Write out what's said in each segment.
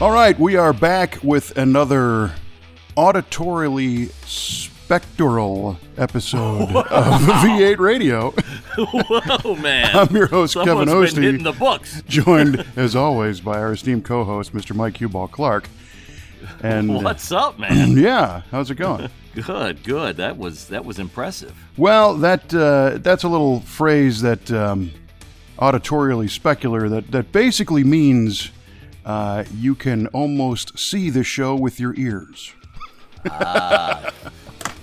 All right, we are back with another auditorily spectral episode of V8 Radio. Whoa, man! I'm your host, Kevin Someone's been hitting the books. joined as always by our esteemed co-host, Mr. Mike Huball Clarke. And uh, What's up, man? yeah, how's it going? good, good. That was that was impressive. Well, that uh, that's a little phrase that um, auditorially specular that that basically means uh, you can almost see the show with your ears.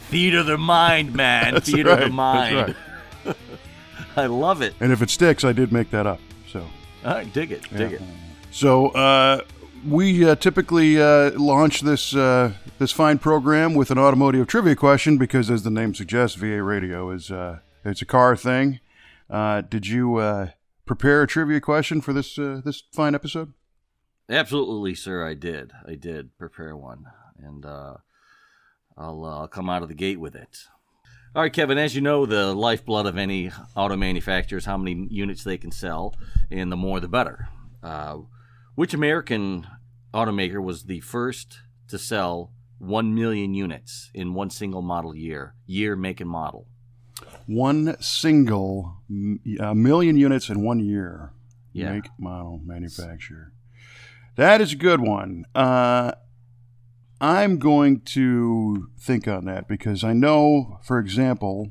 Theater of the mind, man. That's Theater of the mind. that's I love it. And if it sticks, I did make that up. So. All right, dig it, dig it. So uh, we uh, typically uh, launch this uh, this fine program with an automotive trivia question because, as the name suggests, V8 Radio is uh, it's a car thing. Uh, did you uh, prepare a trivia question for this uh, this fine episode? Absolutely, sir. I did. I did prepare one, and uh, I'll uh, I'll come out of the gate with it. All right, Kevin. As you know, the lifeblood of any auto manufacturer is how many units they can sell, and the more the better. Uh, which American automaker was the first to sell one million units in one single model year, year, make, and model? One single m- a million units in one year. Yeah. Make, model, manufacturer. That is a good one. Uh, I'm going to think on that because I know, for example,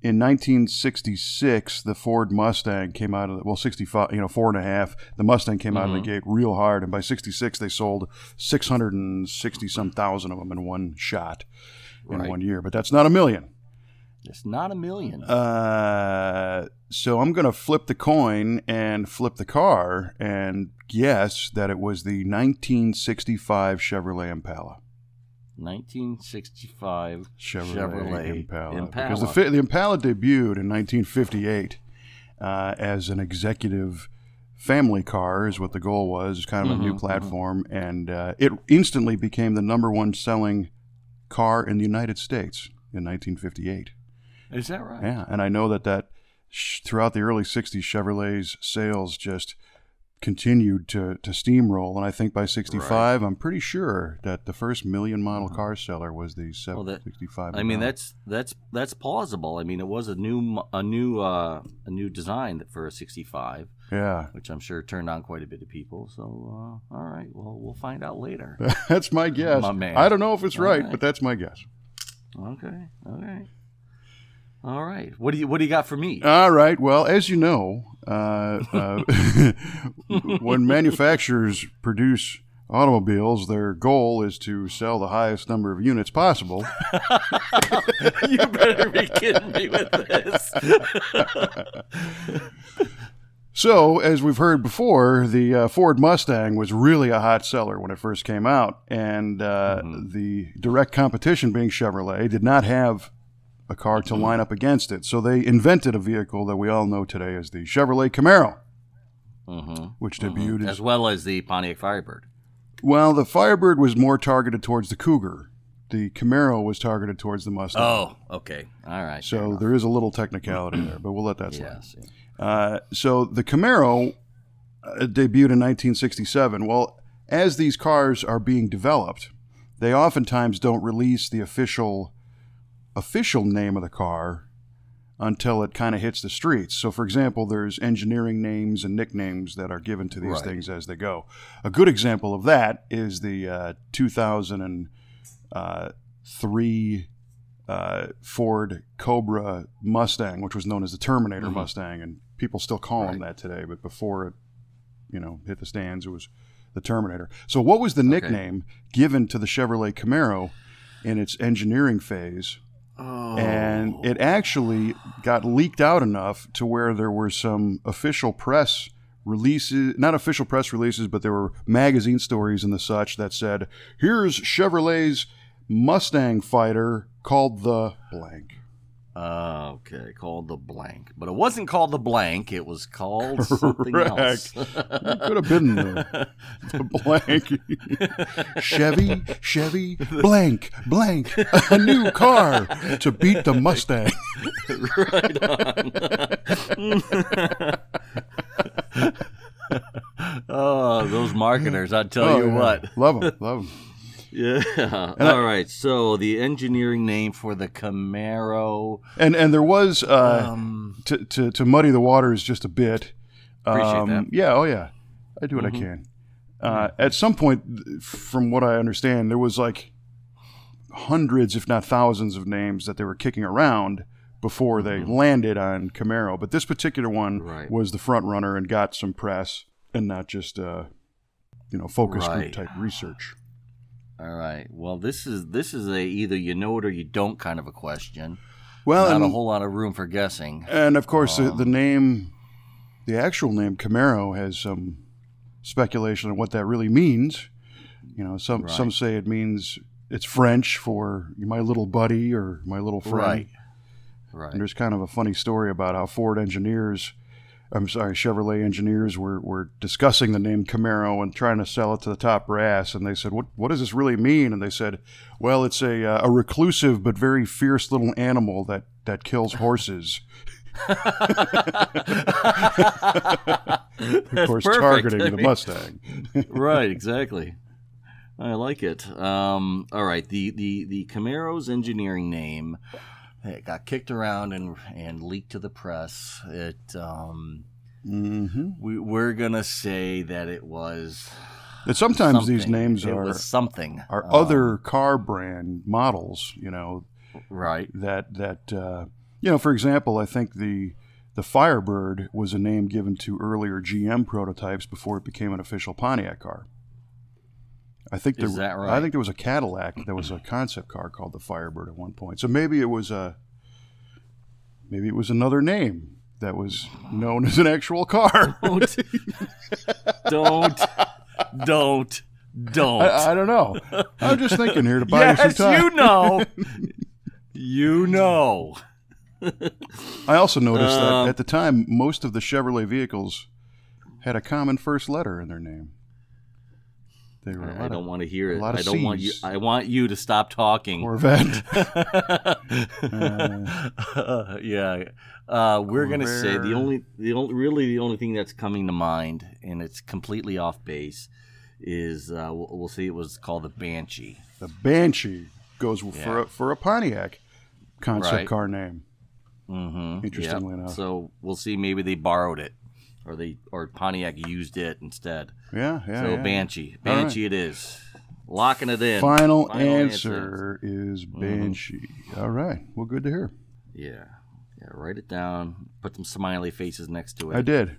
in 1966, the Ford Mustang came out of the, well, 65, you know, four and a half. The Mustang came out of the gate real hard, and by 66, they sold 660 some thousand of them in one shot in Right. one year. But that's not a million. It's not a million. Uh, so I'm going to flip the coin and flip the car and guess that it was the 1965 Chevrolet Impala. 1965 Chevrolet, Chevrolet Impala. Impala. Because the, the Impala debuted in 1958 uh, as an executive family car, is what the goal was. It's kind of a new platform, and uh, it instantly became the number one selling car in the United States in 1958. Is that right? Yeah, and I know that that sh- throughout the early '60s, Chevrolet's sales just continued to to steamroll, and I think by '65, I'm pretty sure that the first million model car seller was the Uh-huh. Well, that- I mean that's that's that's plausible. I mean it was a new a new uh, a new design for a 65, yeah, which I'm sure turned on quite a bit of people. So uh, all right, well we'll find out later. that's my guess. My man. I don't know if it's All right, right. but that's my guess. okay, all right, all right. What do you what do you got for me? All right. Well, as you know, uh, uh, when manufacturers produce automobiles, their goal is to sell the highest number of units possible. you better be kidding me with this. So, as we've heard before, the uh, Ford Mustang was really a hot seller when it first came out, and uh, the direct competition, being Chevrolet, did not have a car to line up against it. So they invented a vehicle that we all know today as the Chevrolet Camaro, hmm which debuted As well as the Pontiac Firebird. Well, the Firebird was more targeted towards the Cougar. The Camaro was targeted towards the Mustang. Oh, okay, all right. so there is a little technicality there, but we'll let that slide. yes. Uh, so the Camaro uh, debuted in 1967. Well, as these cars are being developed, they oftentimes don't release the official official name of the car until it kind of hits the streets. So, for example, there's engineering names and nicknames that are given to these Right. things as they go. A good example of that is the uh, 2003 uh, Ford Cobra Mustang, which was known as the Terminator Mustang, and people still call them that today. But before it, you know, hit the stands, it was the Terminator. So, what was the nickname given to the Chevrolet Camaro in its engineering phase? And it actually got leaked out enough to where there were some official press releases, not official press releases, but there were magazine stories and the such that said, "Here's Chevrolet's Mustang fighter called the blank." Uh, okay, called the blank, but it wasn't called the blank. It was called something else. Could have been the, the blank. Chevy, Chevy, blank, blank, a new car to beat the Mustang. Right on. oh, those marketers. I'll tell Oh, you yeah. what. love them, love them. Yeah. All right. So the engineering name for the Camaro. And and there was uh, Um, to, to to muddy the waters just a bit. Appreciate um, that. Mm-hmm. Yeah, oh yeah, I do what I can. Uh, at some point, from what I understand, there was like hundreds, if not thousands, of names that they were kicking around before they landed on Camaro. But this particular one Mm-hmm. Right. was the front runner and got some press, and not just uh, you know focus group type research. All right. Well, this is this is a either you know it or you don't kind of a question. Well, Not and, a whole lot of room for guessing. and of course, the, Um, the name, the actual name Camaro has some speculation on what that really means. You know, some Right. some say it means it's French for my little buddy or my little friend. Right. Right. And Right. there's kind of a funny story about how Ford engineers, I'm sorry, Chevrolet engineers were, were discussing the name Camaro and trying to sell it to the top brass. And they said, "What what does this really mean?" And they said, "Well, it's a uh, a reclusive but very fierce little animal that that kills horses." of course, perfect. targeting I the Mustang. right, exactly. I like it. Um, all right, the, the, the Camaro's engineering name it got kicked around and and leaked to the press. It um, hmm we, we're gonna say that it was And sometimes these names it are something are Um, other car brand models. You know, right. that that uh, you know, for example, I think the the Firebird was a name given to earlier GM prototypes before it became an official Pontiac car. I think there, Is that right? I think there was a Cadillac that was a concept car called the Firebird at one point. So maybe it was a maybe it was another name that was known as an actual car. Don't don't don't don't. I, I don't know. I'm just thinking here to buy you some time. you know. you know. I also noticed Um, that at the time, most of the Chevrolet vehicles had a common first letter in their name. Were I lot don't of want to hear it. I don't want you. I want you to stop talking. Corvette. yeah, uh, we're gonna say the only, the only, really the only thing that's coming to mind, and it's completely off base, is uh, we'll, we'll see. It was called the Banshee. the Banshee goes for a, for a Pontiac concept Right. car name. Mm-hmm. Interestingly enough. So we'll see. Maybe they borrowed it, or they or Pontiac used it instead. Yeah, yeah. so yeah. Banshee, All right. Banshee, it is. Locking it in. Final, Final answer is Banshee. All right. Well, good to hear. Yeah. Yeah, write it down. Put some smiley faces next to it. I did.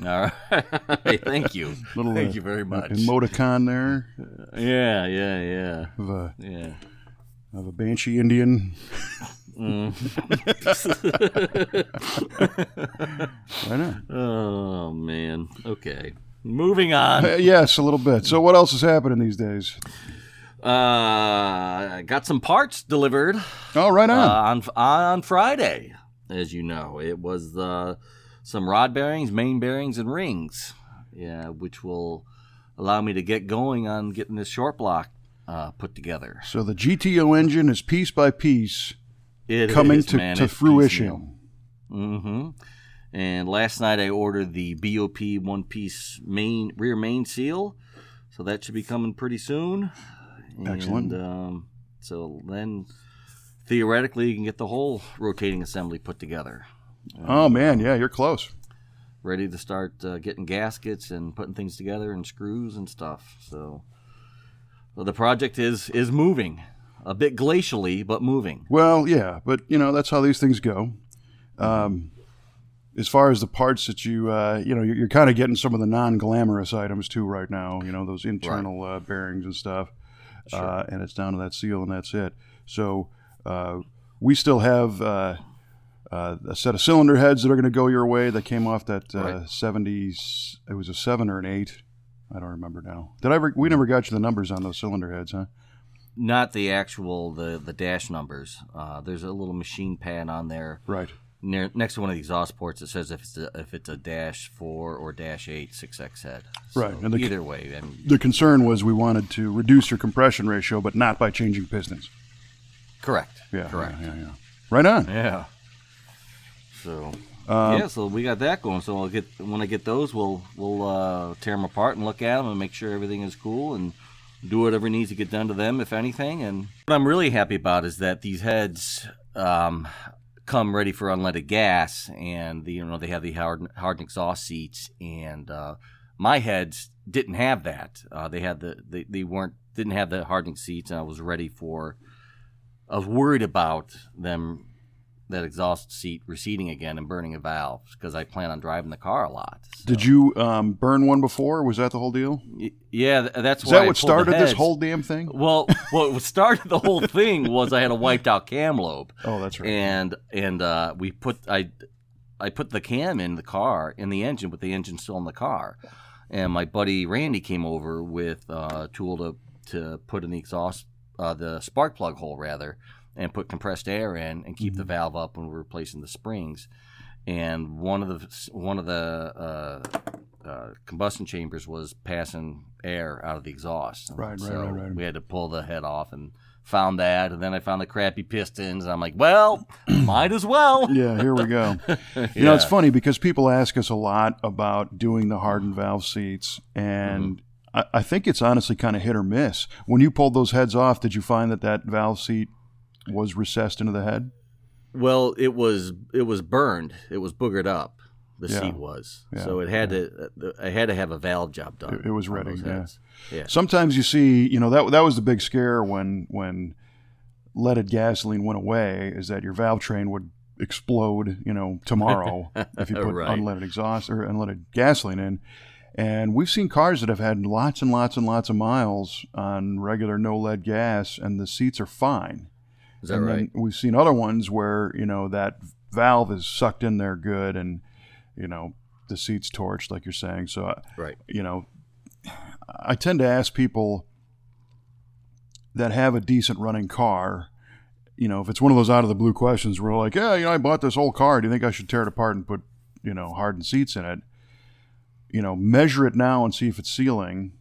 All right. hey, Thank you. Little, Thank uh, you very much. Emoticon there Yeah, yeah, yeah. of a, Yeah. of a Banshee Indian. Mm. I know. oh man. Okay. Moving on. Uh, yes, a little bit. So, what else is happening these days? Uh, I got some parts delivered Oh, right uh, on. on on Friday. As you know, it was uh, some rod bearings, main bearings, and rings. Yeah, which will allow me to get going on getting this short block uh, put together. so, the GTO engine is piece by piece It coming is, to, man. to fruition. Mm-hmm. And last night I ordered the BOP one piece main rear main seal, so that should be coming pretty soon. Excellent. And, um, so then theoretically you can get the whole rotating assembly put together, Oh, man. Yeah, you're close. ready to start uh, getting gaskets and putting things together and screws and stuff. So, well, the project is is moving a bit glacially, but moving. Well, yeah, but, you know, that's how these things go. Um, as far as the parts that you, uh, you know, you're, you're kind of getting some of the non glamorous items too right now, you know, those internal uh, bearings and stuff. Uh, and it's down to that seal and that's it. So uh, we still have uh, uh, a set of cylinder heads that are going to go your way that came off that uh, Right. 70s. It was a seven or an eight. I don't remember now. Did I ever? We never got you the numbers on those cylinder heads, huh? Not the actual the the dash numbers. Uh, there's a little machine pad on there Right. near next to one of the exhaust ports that says if it's a, if it's a dash four or dash eight six X head. So Right, and the- either way, I mean, The concern was we wanted to reduce your compression ratio, but not by changing pistons. correct. Yeah. correct. Yeah, yeah, yeah. Right on. Yeah. So Um, yeah, so we got that going. So I'll get when I get those, we'll we'll uh, tear them apart and look at them and make sure everything is cool and do whatever needs to get done to them, if anything. And what I'm really happy about is that these heads um, come ready for unleaded gas, and the, you know they have the hard exhaust seats, and uh, my heads didn't have that. Uh, they had the they, they weren't didn't have the hardening seats, and I was ready for. I was worried about them that exhaust seat receding again and burning a valve because I plan on driving the car a lot. So- Did you um, burn one before? Was that the whole deal? Y- Yeah, th- that's Is why that what started this whole damn thing? Well, what started the whole thing was I had a wiped out cam lobe, Oh, that's right. and and uh, we put I I put the cam in the car in the engine, with the engine still in the car, and my buddy Randy came over with uh, a tool to to put in the exhaust uh, the spark plug hole rather, and put compressed air in and keep the Mm-hmm. valve up when we're replacing the springs. And one of the one of the uh, uh, combustion chambers was passing air out of the exhaust. Right, right, so right, right. We had to pull the head off and found that, and then I found the crappy pistons. I'm like, well, might as well. yeah, here we go. You know, it's funny because people ask us a lot about doing the hardened valve seats, and I, I think it's honestly kind of hit or miss. When you pulled those heads off, did you find that that valve seat was recessed into the head? Well, it was it was burned. It was boogered up. The Yeah. seat was. Yeah, So it had to. uh, I had to have a valve job done. It- it was ready, yeah. Yeah. Sometimes you see, you know, that that was the big scare when when leaded gasoline went away, is that your valve train would explode, you know, tomorrow if you put Right. unleaded exhaust or unleaded gasoline in. And we've seen cars that have had lots and lots and lots of miles on regular no lead gas, and the seats are fine. Is that and right? then we've seen other ones where you know that valve is sucked in there good, and you know the seats torched, like you're saying. So uh, Right. you know, I tend to ask people that have a decent running car. You know, if it's one of those out of the blue questions where like, yeah, you know, I bought this old car. Do you think I should tear it apart and put, you know, hardened seats in it? You know, measure it now and see if it's sealing,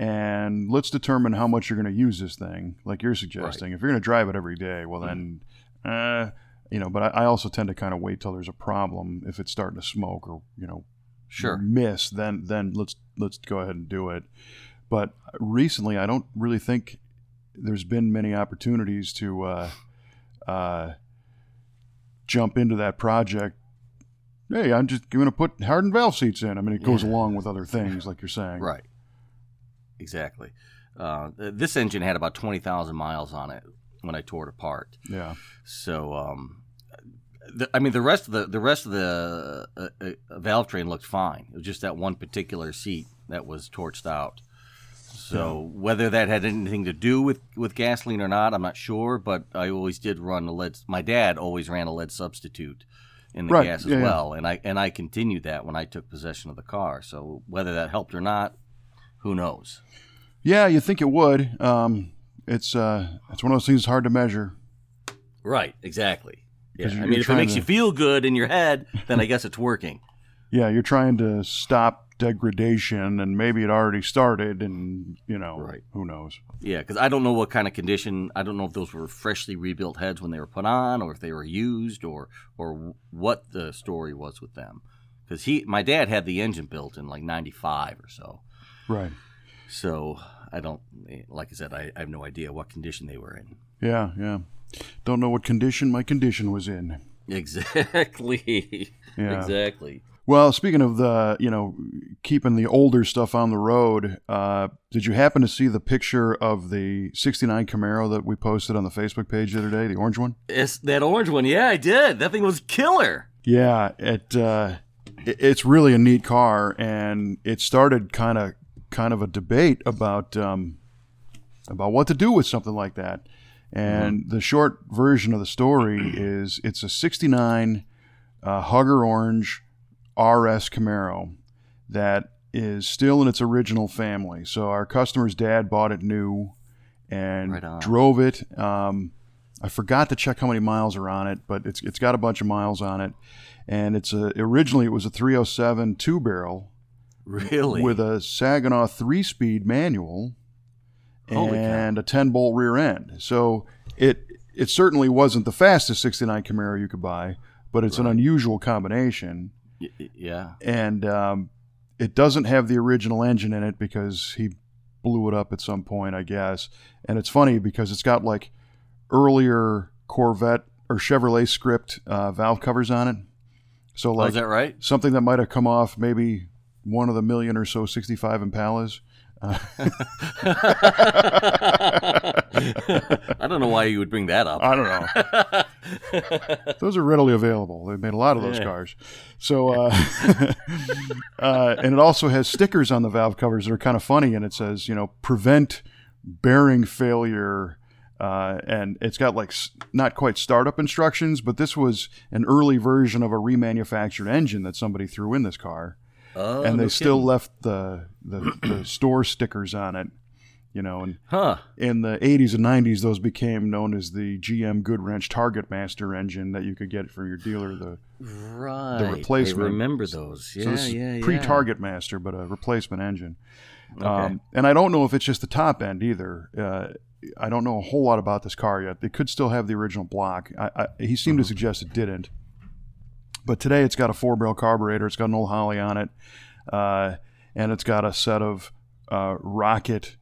and let's determine how much you're going to use this thing. Like you're suggesting, if you're going to drive it every day, well then, uh, you know. But I, I also tend to kind of wait till there's a problem if it's starting to smoke or you know Sure. miss, then then let's let's go ahead and do it. But recently, I don't really think there's been many opportunities to uh, uh, jump into that project. Hey, I'm just going to put hardened valve seats in. I mean, it goes Yeah. along with other things, like you're saying. Right. Exactly. Uh, this engine had about twenty thousand miles on it when I tore it apart. Yeah. So, um, the, I mean, the rest of the the rest of the uh, uh, valve train looked fine. It was just that one particular seat that was torched out. So whether that had anything to do with, with gasoline or not, I'm not sure. But I always did run a lead. My dad always ran a lead substitute in the Right, gas as yeah, yeah. well, and I and I continued that when I took possession of the car. So whether that helped or not, who knows? Yeah, you think it would. Um, it's uh, it's one of those things hard to measure. Right. Exactly. Yeah. I mean, if it makes to- you feel good in your head, then I guess it's working. Yeah, you're trying to stop degradation, and maybe it already started, and you know, Right. who knows? Yeah, because I don't know what kind of condition. I don't know if those were freshly rebuilt heads when they were put on, or if they were used, or or what the story was with them. Because he, my dad, had the engine built in like '95 or so. Right. So I don't, like I said, I, I have no idea what condition they were in. Yeah, yeah. Don't know what condition my condition was in. Exactly. Yeah. Exactly. Well, speaking of the, you know, keeping the older stuff on the road, uh, did you happen to see the picture of the 69 Camaro that we posted on the Facebook page the other day, the orange one? It's that orange one. Yeah, I did. That thing was killer. Yeah, it, uh, it it's really a neat car, and it started kind of kind of a debate about um, about what to do with something like that. And the short version of the story is it's a '69 uh, Hugger Orange RS Camaro that is still in its original family. So our customer's dad bought it new and Right drove it. Um, I forgot to check how many miles are on it, but it's it's got a bunch of miles on it, and it's a originally it was a 307 two barrel Really? with a Saginaw three speed manual Holy cow. and a 10 bolt rear end. So it it certainly wasn't the fastest 69 Camaro you could buy, but it's an unusual combination. Y- yeah. and um, it doesn't have the original engine in it because he blew it up at some point, I guess. And it's funny because it's got like earlier Corvette or Chevrolet script uh, valve covers on it. So Oh, like is that right? something that might have come off maybe one of the million or so 65 Impalas. I don't know why you would bring that up. I don't know. Those are readily available. They made a lot of those Yeah. cars. So, uh, uh, and it also has stickers on the valve covers that are kind of funny, and it says, you know, prevent bearing failure. Uh, and it's got like s- not quite startup instructions, but this was an early version of a remanufactured engine that somebody threw in this car, oh, and no they still kidding. left the, the the store stickers on it. You know, and Huh. in the 80s and 90s, those became known as the GM Goodwrench Target Master engine that you could get from your dealer. The Right. the replacement. I remember those. Yeah, so yeah, yeah. pre-Target Master, but a replacement engine. Okay. Um, and I don't know if it's just the top end either. Uh, I don't know a whole lot about this car yet. It could still have the original block. I, I, he seemed Mm-hmm. to suggest it didn't. But today it's got a four barrel carburetor. It's got an old Holley on it, uh, and it's got a set of uh, Rocket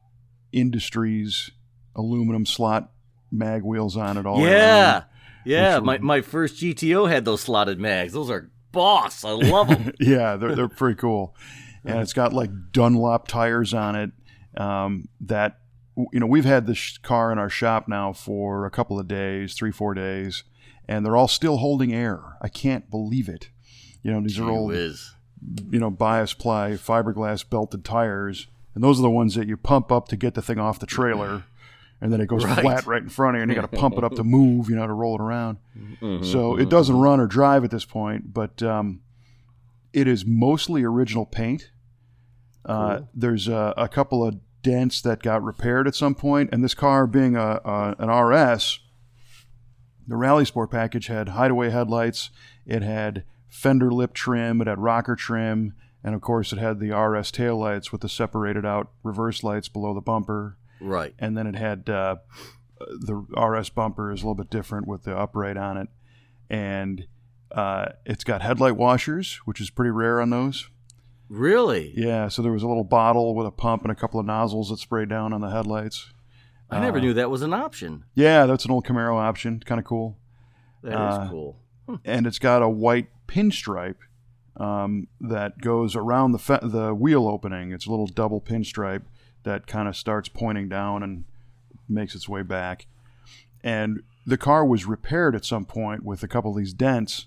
Industries aluminum slot mag wheels on it. All yeah. around. Yeah. My, were- my first GTO had those slotted mags. Those are boss. I love them. yeah, they're they're pretty cool, and it's got like Dunlop tires on it. Um, that you know we've had this sh- car in our shop now for a couple of days, three four days, and they're all still holding air. I can't believe it. You know these are old Whiz. you know bias ply fiberglass belted tires, and those are the ones that you pump up to get the thing off the trailer. And then it goes Right. flat right in front of you, and you got to pump it up to move, you know, to roll it around. Mhm, So it doesn't run or drive at this point, but um, it is mostly original paint. Uh, Cool. there's a, a couple of dents that got repaired at some point, and this car being a, a an RS, the Rally Sport package had hideaway headlights. It had fender lip trim. It had rocker trim, and of course, it had the RS taillights with the separated out reverse lights below the bumper Right. and then it had uh, the RS bumper is a little bit different with the upright on it, and uh, it's got headlight washers, which is pretty rare on those. Really? Yeah, so there was a little bottle with a pump and a couple of nozzles that sprayed down on the headlights. I never Uh, knew that was an option. Yeah, that's an old Camaro option, kind of cool. That is uh, cool. And it's got a white pinstripe um, that goes around the fe- the wheel opening. It's a little double pinstripe that kind of starts pointing down and makes its way back. And the car was repaired at some point with a couple of these dents,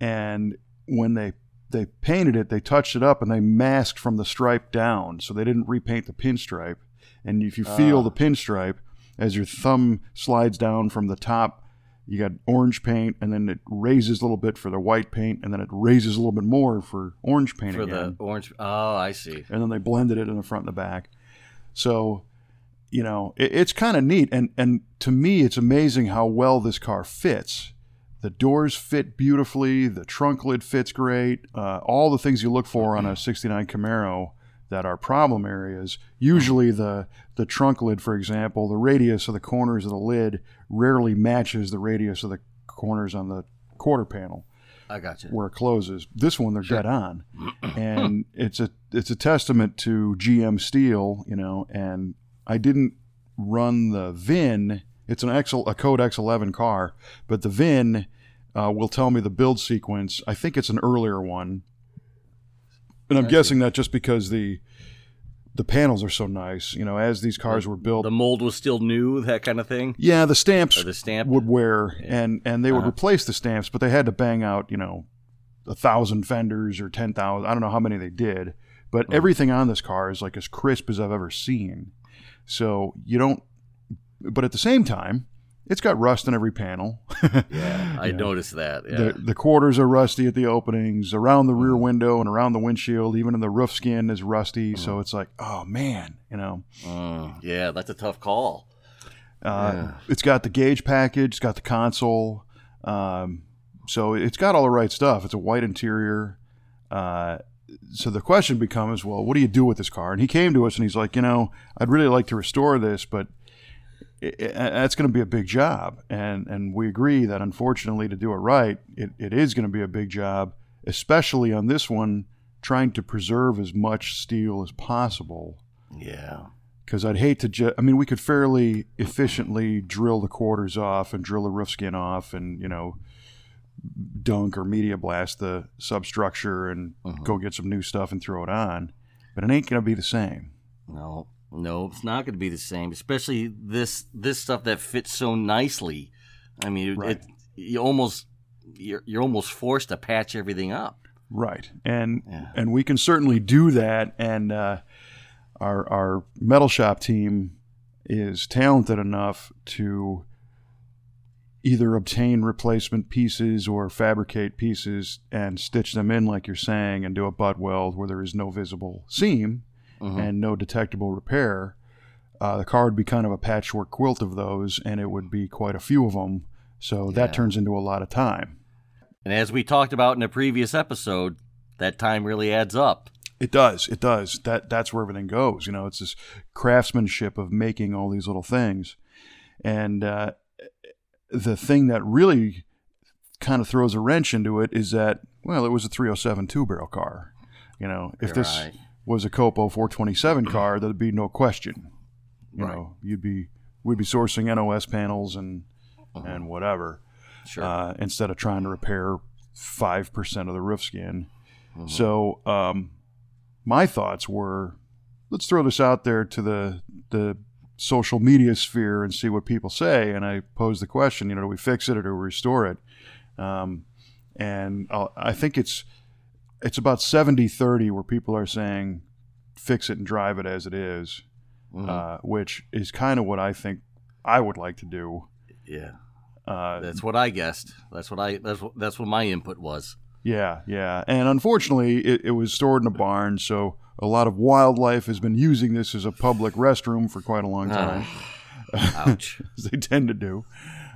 and when they they painted it, they touched it up and they masked from the stripe down, so they didn't repaint the pinstripe. And if you feel Ah. the pinstripe as your thumb slides down from the top, you got orange paint, and then it raises a little bit for the white paint, and then it raises a little bit more for orange paint For again the orange. Oh, I see. and then they blended it in the front and the back. So, you know, it, it's kind of neat, and and to me, it's amazing how well this car fits. The doors fit beautifully. The trunk lid fits great. Uh, all the things you look for on a '69 Camaro that are problem areas. Usually, the the trunk lid, for example, the radius of the corners of the lid rarely matches the radius of the corners on the quarter panel I got you. where it closes. This one they're dead on, and it's a it's a testament to GM Steel, you know. And I didn't run the VIN. It's an X a code X11 car, but the VIN uh, will tell me the build sequence. I think it's an earlier one, and I'm guessing that just because the the panels are so nice, you know, as these cars were built. The mold was still new, that kind of thing. yeah, the stamps Or the stamp. would wear and and they would Uh-huh. replace the stamps but they had to bang out you know a thousand fenders or ten thousand i don't know how many they did but Hmm. everything on this car is like as crisp as i've ever seen so you don't but at the same time it's got rust in every panel Yeah, I Yeah. noticed that. Yeah. the, the quarters are rusty at the openings around the rear window and around the windshield even in the roof skin is rusty so it's like oh man you know Mm, yeah, that's a tough call. Uh, Yeah. It's got the gauge package, it's got the console. Um, so it's got all the right stuff. It's a white interior. Uh, so the question becomes, well, what do you do with this car? And he came to us and he's like, you know, I'd really like to restore this, but it, it, that's going to be a big job, and and we agree that unfortunately to do it right, it, it is going to be a big job, especially on this one, trying to preserve as much steel as possible. Yeah. Because I'd hate to just, I mean, we could fairly efficiently drill the quarters off and drill the roof skin off and, you know, dunk or media blast the substructure and Mhm. go get some new stuff and throw it on. But it ain't going to be the same. No, no, it's not going to be the same. Especially this this stuff that fits so nicely. I mean, Right. it you almost you're you're almost forced to patch everything up. Right. And Yeah. and we can certainly do that. And uh, our our metal shop team is talented enough to either obtain replacement pieces or fabricate pieces and stitch them in, like you're saying, and do a butt weld where there is no visible seam Mhm. and no detectable repair. Uh, the car would be kind of a patchwork quilt of those, and it would be quite a few of them. So Yeah. that turns into a lot of time. And as we talked about in a previous episode, that time really adds up. It does. It does. That that's where everything goes. You know, it's this craftsmanship of making all these little things, and uh, the thing that really kind of throws a wrench into it is that well, it was a 307 two barrel car. You know, if this Right. Was a Copo 427 car, there'd be no question. You Right. know, you'd be we'd be sourcing NOS panels and Uh-huh. and whatever Sure. uh, instead of trying to repair five percent of the roof skin. Mhm. So um, my thoughts were, let's throw this out there to the the social media sphere and see what people say. And I posed the question, you know, do we fix it or do we restore it? Um, and I'll, I think it's it's about 70-30 where people are saying fix it and drive it as it is, Mhm. uh, which is kind of what I think I would like to do. yeah. Uh, That's what I guessed. That's what I that's what that's what my input was. Yeah, yeah. And unfortunately, it, it was stored in a barn, so a lot of wildlife has been using this as a public restroom for quite a long time, Ouch. as they tend to do.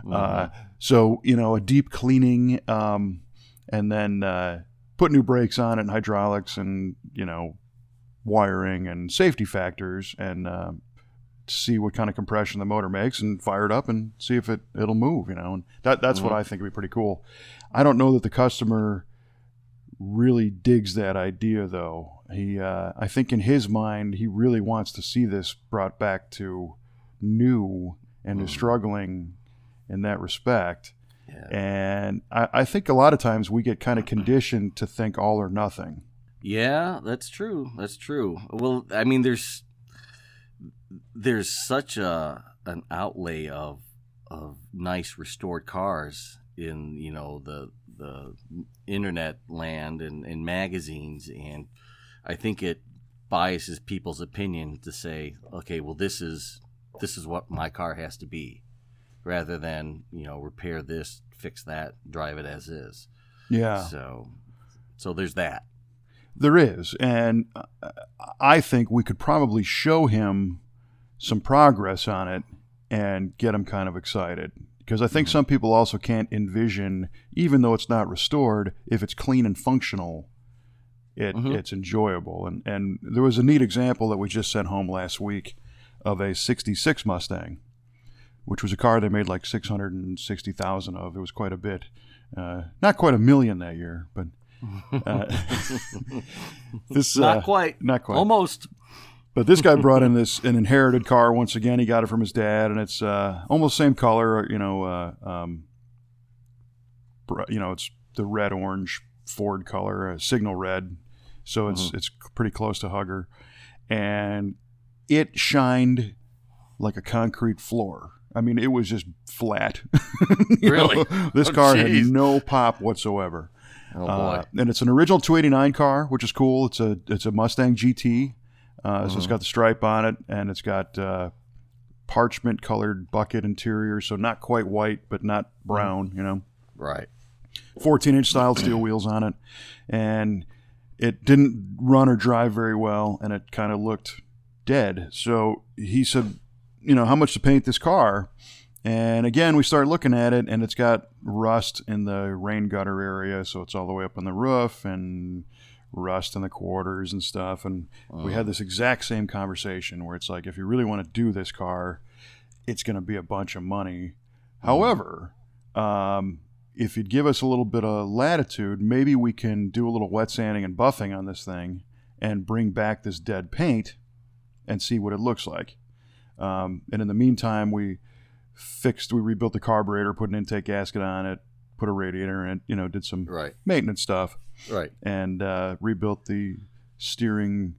Mm-hmm. Uh, so, you know, a deep cleaning um, and then uh, put new brakes on it and hydraulics and, you know, wiring and safety factors and uh, see what kind of compression the motor makes and fire it up and see if it, it'll move, you know. And that, that's what Mhm. I think would be pretty cool. I don't know that the customer really digs that idea, though. He, uh, I think in his mind, he really wants to see this brought back to new and is Mhm. struggling in that respect. Yeah. And I, I think a lot of times we get kind of conditioned to think all or nothing. Yeah, that's true. That's true. Well, I mean, there's there's such a an outlay of of nice restored cars in you know the the internet land and, and magazines, and I think it biases people's opinion to say, okay, well, this is this is what my car has to be, rather than you know repair this, fix that, drive it as is. Yeah, So, so there's that. there is. And uh, I think we could probably show him some progress on it and get him kind of excited. Because I think some people also can't envision, even though it's not restored, if it's clean and functional, it, Mhm. it's enjoyable. And, and there was a neat example that we just sent home last week of a 66 Mustang, which was a car they made like 660,000 of. It was quite a bit. Uh, not quite a million that year, but uh, this Not uh, quite. not quite. Almost. But this guy brought in this an inherited car once again. He got it from his dad, and it's uh, almost same color. You know, uh, um, you know, it's the red orange Ford color, uh, signal red. So it's it's pretty close to Hugger, and it shined like a concrete floor. I mean, it was just flat. Really? know, this Oh, car had no pop whatsoever. Oh boy. Uh, and it's an original 289 car, which is cool. It's a it's a Mustang GT, uh, so it's Mhm. got the stripe on it, and it's got uh, parchment colored bucket interior, so not quite white, but not brown. You know, right. 14 inch styled steel wheels on it, and it didn't run or drive very well, and it kind of looked dead. So he said, you know, how much to paint this car? And again, we start looking at it, and it's got rust in the rain gutter area, so it's all the way up on the roof, and rust in the quarters and stuff. And we had this exact same conversation where it's like, if you really want to do this car, it's going to be a bunch of money. However, um, if you'd give us a little bit of latitude, maybe we can do a little wet sanding and buffing on this thing and bring back this dead paint and see what it looks like. Um, and in the meantime, we fixed, we rebuilt the carburetor, put an intake gasket on it, put a radiator in it, you know, did some Right. maintenance stuff, Right. and uh, rebuilt the steering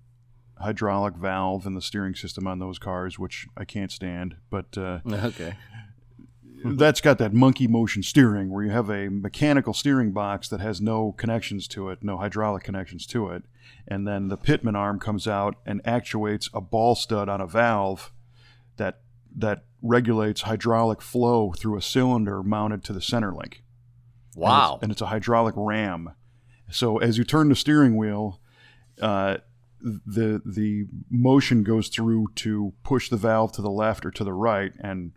hydraulic valve and the steering system on those cars, which I can't stand. But uh, Okay. that's got that monkey motion steering where you have a mechanical steering box that has no connections to it, no hydraulic connections to it. And then the pitman arm comes out and actuates a ball stud on a valve that that regulates hydraulic flow through a cylinder mounted to the center link. And it's- Wow. And it's, a hydraulic ram. So as you turn the steering wheel, uh, the the motion goes through to push the valve to the left or to the right, and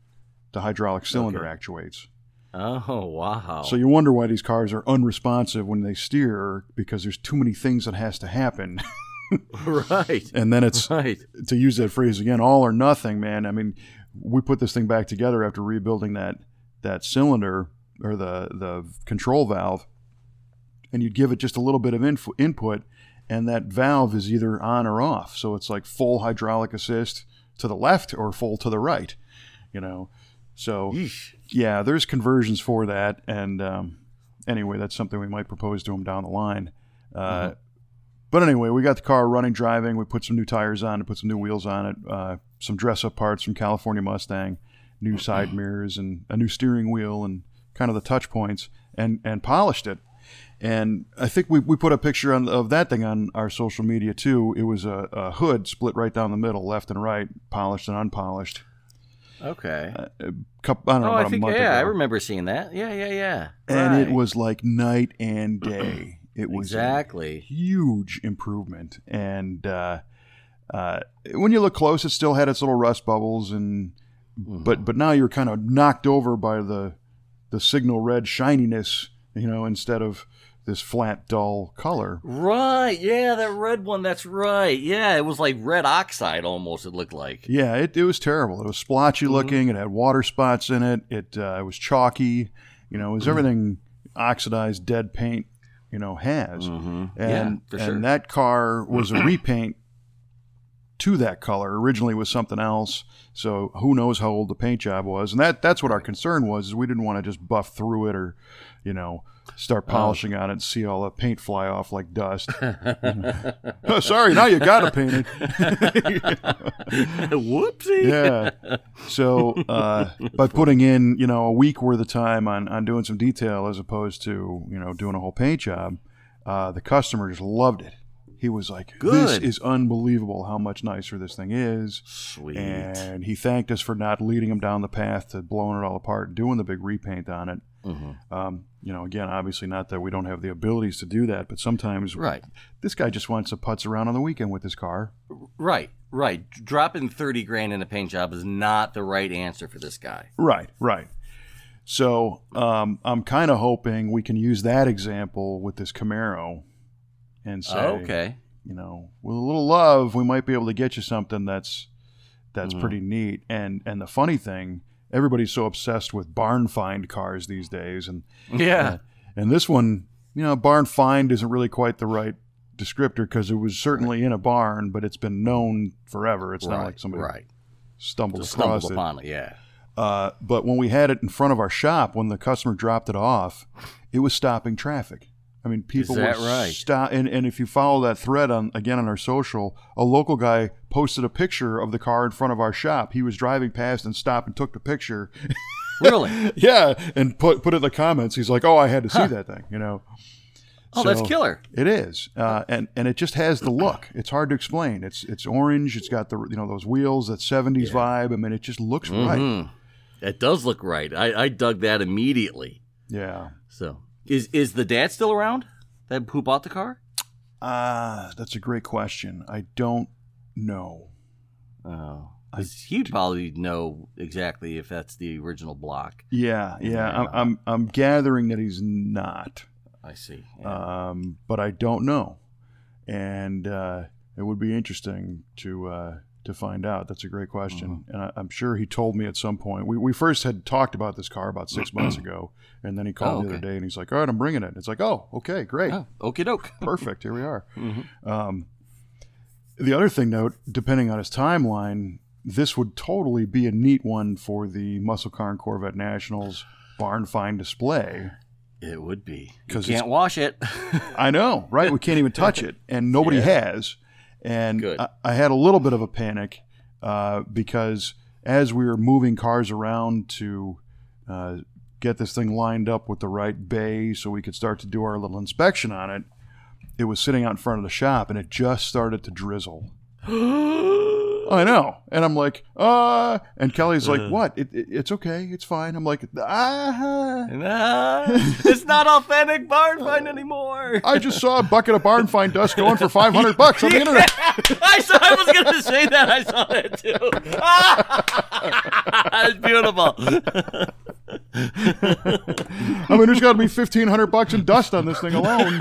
the hydraulic cylinder Okay. actuates. Oh wow. So you wonder why these cars are unresponsive when they steer because there's too many things that has to happen. right. and then it's Right. to use that phrase again, all or nothing, man. I mean, we put this thing back together after rebuilding that that cylinder or the the control valve, and you'd give it just a little bit of info, input, and that valve is either on or off. So it's like full hydraulic assist to the left or full to the right, you know. So Yeesh. yeah, there's conversions for that, and um, anyway, that's something we might propose to him down the line. Uh, But anyway, we got the car running, driving. We put some new tires on it, put some new wheels on it, uh, some dress-up parts from California Mustang, new side mirrors, and a new steering wheel, and kind of the touch points, and and polished it. And I think we, we put a picture on, of that thing on our social media too. It was a, a hood split right down the middle, left and right, polished and unpolished. Okay. A Couple, I don't know, oh, I a think month yeah, I remember seeing that. Yeah, yeah, yeah. and it was like night and day. It was a exactly. huge improvement, and uh, uh, when you look close, it still had its little rust bubbles, and Mm-hmm. but but now you're kind of knocked over by the the signal red shininess, you know, instead of this flat dull color. Right. Yeah, that red one. That's right. Yeah, it was like red oxide almost. It looked like. Yeah, it, it was terrible. It was splotchy Mm-hmm. looking. It had water spots in it. It uh, it was chalky. You know, it Mm-hmm. was everything oxidized, dead paint. You know, has. Mm-hmm. and yeah, and that car was a repaint to that color. Originally was something else. So who knows how old the paint job was? And that that's what our concern was. Is we didn't want to just buff through it or, you know, start Oh. polishing on it and see all the paint fly off like dust. Oh, sorry, now you got it. Whoopsie. yeah. So uh, by putting in, you know, a week worth of time on, on doing some detail as opposed to, you know, doing a whole paint job, uh, the customer just loved it. He was like, "This is unbelievable how much nicer this thing is," Sweet. and he thanked us for not leading him down the path to blowing it all apart and doing the big repaint on it. Mhm. Um, you know, again, obviously not that we don't have the abilities to do that, but sometimes Right. this guy just wants to putz around on the weekend with his car. Right. Right. Dropping thirty grand in a paint job is not the right answer for this guy. Right, right. So um, I'm kind of hoping we can use that example with this Camaro and say, Oh, okay. you know, with a little love, we might be able to get you something that's that's Mhm. pretty neat. And and the funny thing, everybody's so obsessed with barn find cars these days, and Yeah. and this one, you know, barn find isn't really quite the right descriptor because it was certainly in a barn, but it's been known forever. It's not like somebody right. stumbled Just across stumbled it. upon it. Yeah. Uh, but when we had it in front of our shop, when the customer dropped it off, it was stopping traffic. I mean, people were right? stop. And, and if you follow that thread on again on our social, a local guy posted a picture of the car in front of our shop. He was driving past and stopped and took the picture. Really? yeah, and put put it in the comments. He's like, "Oh, I had to see that thing," you know. Oh, that's killer. It is, uh, and and it just has the look. It's hard to explain. It's it's orange. It's got the you know those wheels, that '70s vibe. I mean, it just looks right. Mhm. It does look right. I, I dug that immediately. Yeah. So is is the dad still around? That who bought the car? Ah, that's a great question. I don't know. Oh, 'Cause he'd probably know exactly if that's the original block. Yeah, yeah. Yeah. I'm, I'm I'm gathering that he's not, I see. Yeah. um, but I don't know, and uh, it would be interesting to uh, to find out. That's a great question, and I, I'm sure he told me at some point. We we first had talked about this car about six months ago, and then he called Oh, the other day and he's like, "All right, I'm bringing it." It's like, "Oh, okay, great, Oh, okie doke. perfect. Here we are." Mhm. Um, the other thing, though, depending on his timeline, this would totally be a neat one for the Muscle Car and Corvette Nationals barn find display. It would be. 'Cause You can't wash it. I know, right? We can't even touch it, and nobody Yeah. has. And. I, I had a little bit of a panic uh, because as we were moving cars around to uh, get this thing lined up with the right bay so we could start to do our little inspection on it, it was sitting out in front of the shop and it just started to drizzle. I know. And I'm like, uh, and Kelly's like, Uh. what? It, it, it's okay. It's fine. I'm like, ah. Nah, it's not authentic barn find anymore. I just saw a bucket of barn find dust going for 500 bucks on the internet. I saw. I was going to say that. I saw that too. That's beautiful. I mean, there's got to be 1500 bucks in dust on this thing alone.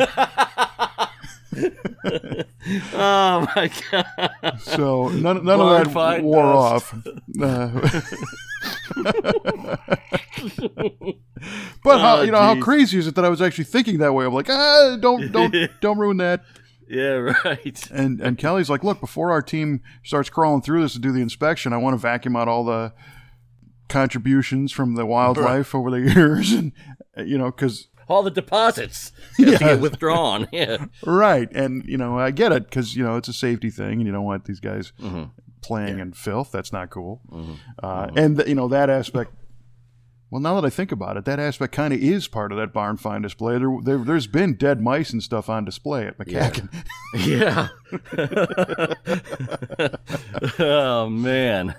Oh my god. So none, none Barn of that wore dust. off. Uh, but how Oh, you know how crazy is it that I was actually thinking that way? I'm like, ah, don't don't don't ruin that. Yeah. Right. And and Kelly's like, look, before our team starts crawling through this to do the inspection, I want to vacuum out all the contributions from the wildlife over the years, and you know, because All the deposits to get withdrawn. Yeah. right, and you know, I get it because you know it's a safety thing, and you don't want these guys hmm playing in filth. That's not cool. hmm Uh, And th- you know that aspect. Well, now that I think about it, that aspect kind of is part of that barn find display. There, there, there's been dead mice and stuff on display at McCacken. Yeah. oh man,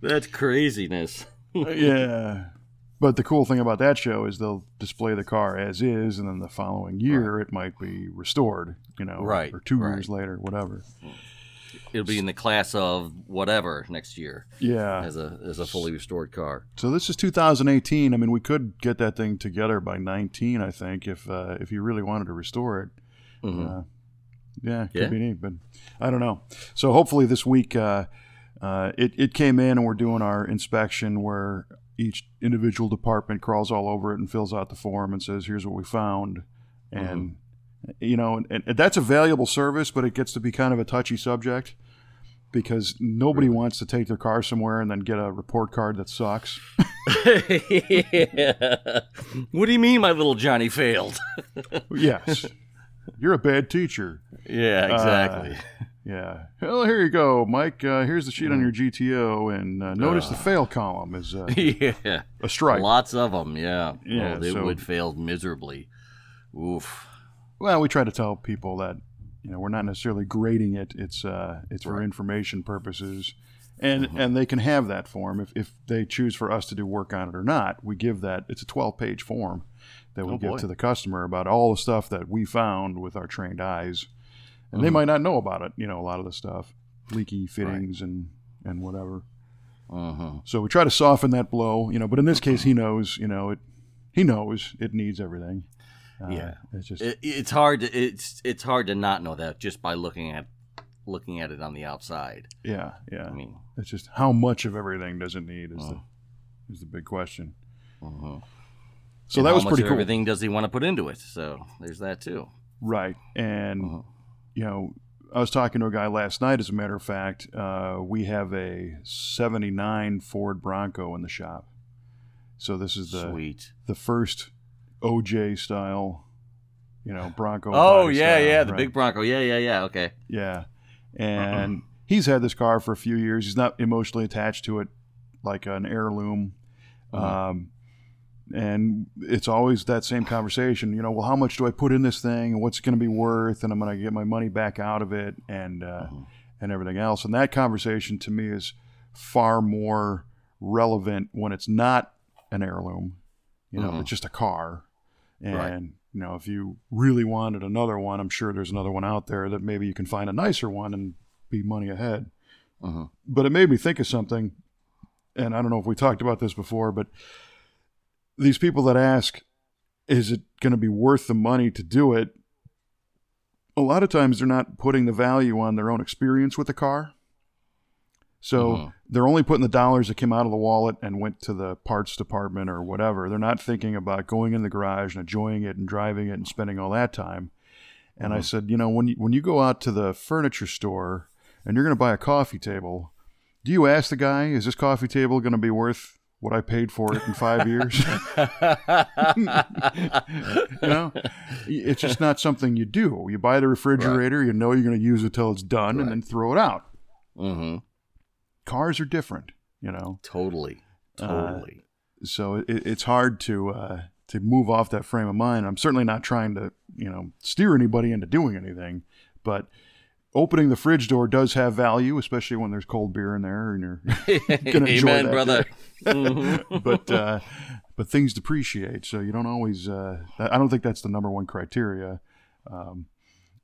that's craziness. Yeah. But the cool thing about that show is they'll display the car as is, and then the following year it might be restored. You know, Right, or two right. years later, whatever. It'll be in the class of whatever next year Yeah. as a as a fully restored car. So this is 2018. I mean, we could get that thing together by 19, I think, if uh, if you really wanted to restore it. Mhm. Uh, yeah, could Yeah. be neat, but I don't know. So hopefully this week uh, uh, it, it came in and we're doing our inspection where each individual department crawls all over it and fills out the form and says, here's what we found. Mm-hmm. And, you know, and, and that's a valuable service, but it gets to be kind of a touchy subject because nobody wants to take their car somewhere and then get a report card that sucks. yeah. What do you mean, my little Johnny failed? yes. You're a bad teacher. yeah, uh, exactly. Yeah. Well, here you go, Mike. Uh, here's the sheet on your GTO, and uh, notice the fail column is uh, yeah, a strike. lots of them. Yeah, Yeah, oh, they so- would fail miserably. Oof. Well, we try to tell people that you know we're not necessarily grading it. It's uh, it's for information purposes, and Mhm. and they can have that form if if they choose for us to do work on it or not. We give that. It's a 12 page form that we Oh, give boy. to the customer about all the stuff that we found with our trained eyes, and they Mhm. might not know about it. You know, a lot of the stuff, leaky fittings and and whatever. Uh-huh. So we try to soften that blow, you know. But in this case, he knows, you know, it. He knows it needs everything. Uh, Yeah. it's just It, it's hard. To, it's it's hard to not know that just by looking at looking at it on the outside. yeah, yeah. I mean, It's just how much of everything does it need is Oh. the is the big question. uh-huh. So And that how was much pretty of cool, Everything does he want to put into it? So there's that too. right? And Uh-huh. You know, I was talking to a guy last night. As a matter of fact, uh, we have a '79 Ford Bronco in the shop. So this is the Sweet. the first OJ style, you know, Bronco. Oh yeah, style, yeah, the right? big Bronco. Yeah, yeah, yeah. Okay. Yeah. And he's had this car for a few years. He's not emotionally attached to it like an heirloom. Uh-huh. Um, and it's always that same conversation, you know, well, how much do I put in this thing and what's it going to be worth? And I'm going to get my money back out of it and, uh, Uh-huh. and everything else. And that conversation to me is far more relevant when it's not an heirloom, you know, Mhm. it's just a car. And, Right. you know, if you really wanted another one, I'm sure there's another one out there that maybe you can find a nicer one and be money ahead. Uh-huh. But it made me think of something. And I don't know if we talked about this before, but these people that ask, is it going to be worth the money to do it? A lot of times they're not putting the value on their own experience with the car. So Mhm. they're only putting the dollars that came out of the wallet and went to the parts department or whatever. They're not thinking about going in the garage and enjoying it and driving it and spending all that time. And I Mhm. said, you know, when you, when you go out to the furniture store and you're going to buy a coffee table, do you ask the guy, is this coffee table going to be worth what I paid for it in five years? you know, it's just not something you do. You buy the refrigerator, you know you're going to use it till it's done, Right. and then throw it out. hmm Cars are different, you know. Totally. Uh, Totally. so it, it's hard to uh, to move off that frame of mind. I'm certainly not trying to you know steer anybody into doing anything, but opening the fridge door does have value, especially when there's cold beer in there and you're. gonna enjoy Amen, that. brother. Mhm. but uh, but things depreciate, so you don't always. Uh, I don't think that's the number one criteria. Um,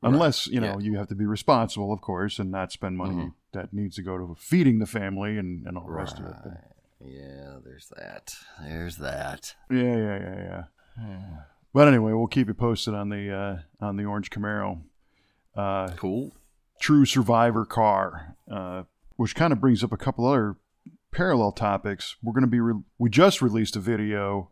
Unless you know yeah. you have to be responsible, of course, and not spend money Mhm. that needs to go to feeding the family and, and all the rest of it. But Yeah, there's that. There's that. yeah, yeah, yeah, yeah. But anyway, we'll keep you posted on the uh, on the orange Camaro. Uh, Cool. True survivor car, uh, which kind of brings up a couple other parallel topics. We're going to be re- we just released a video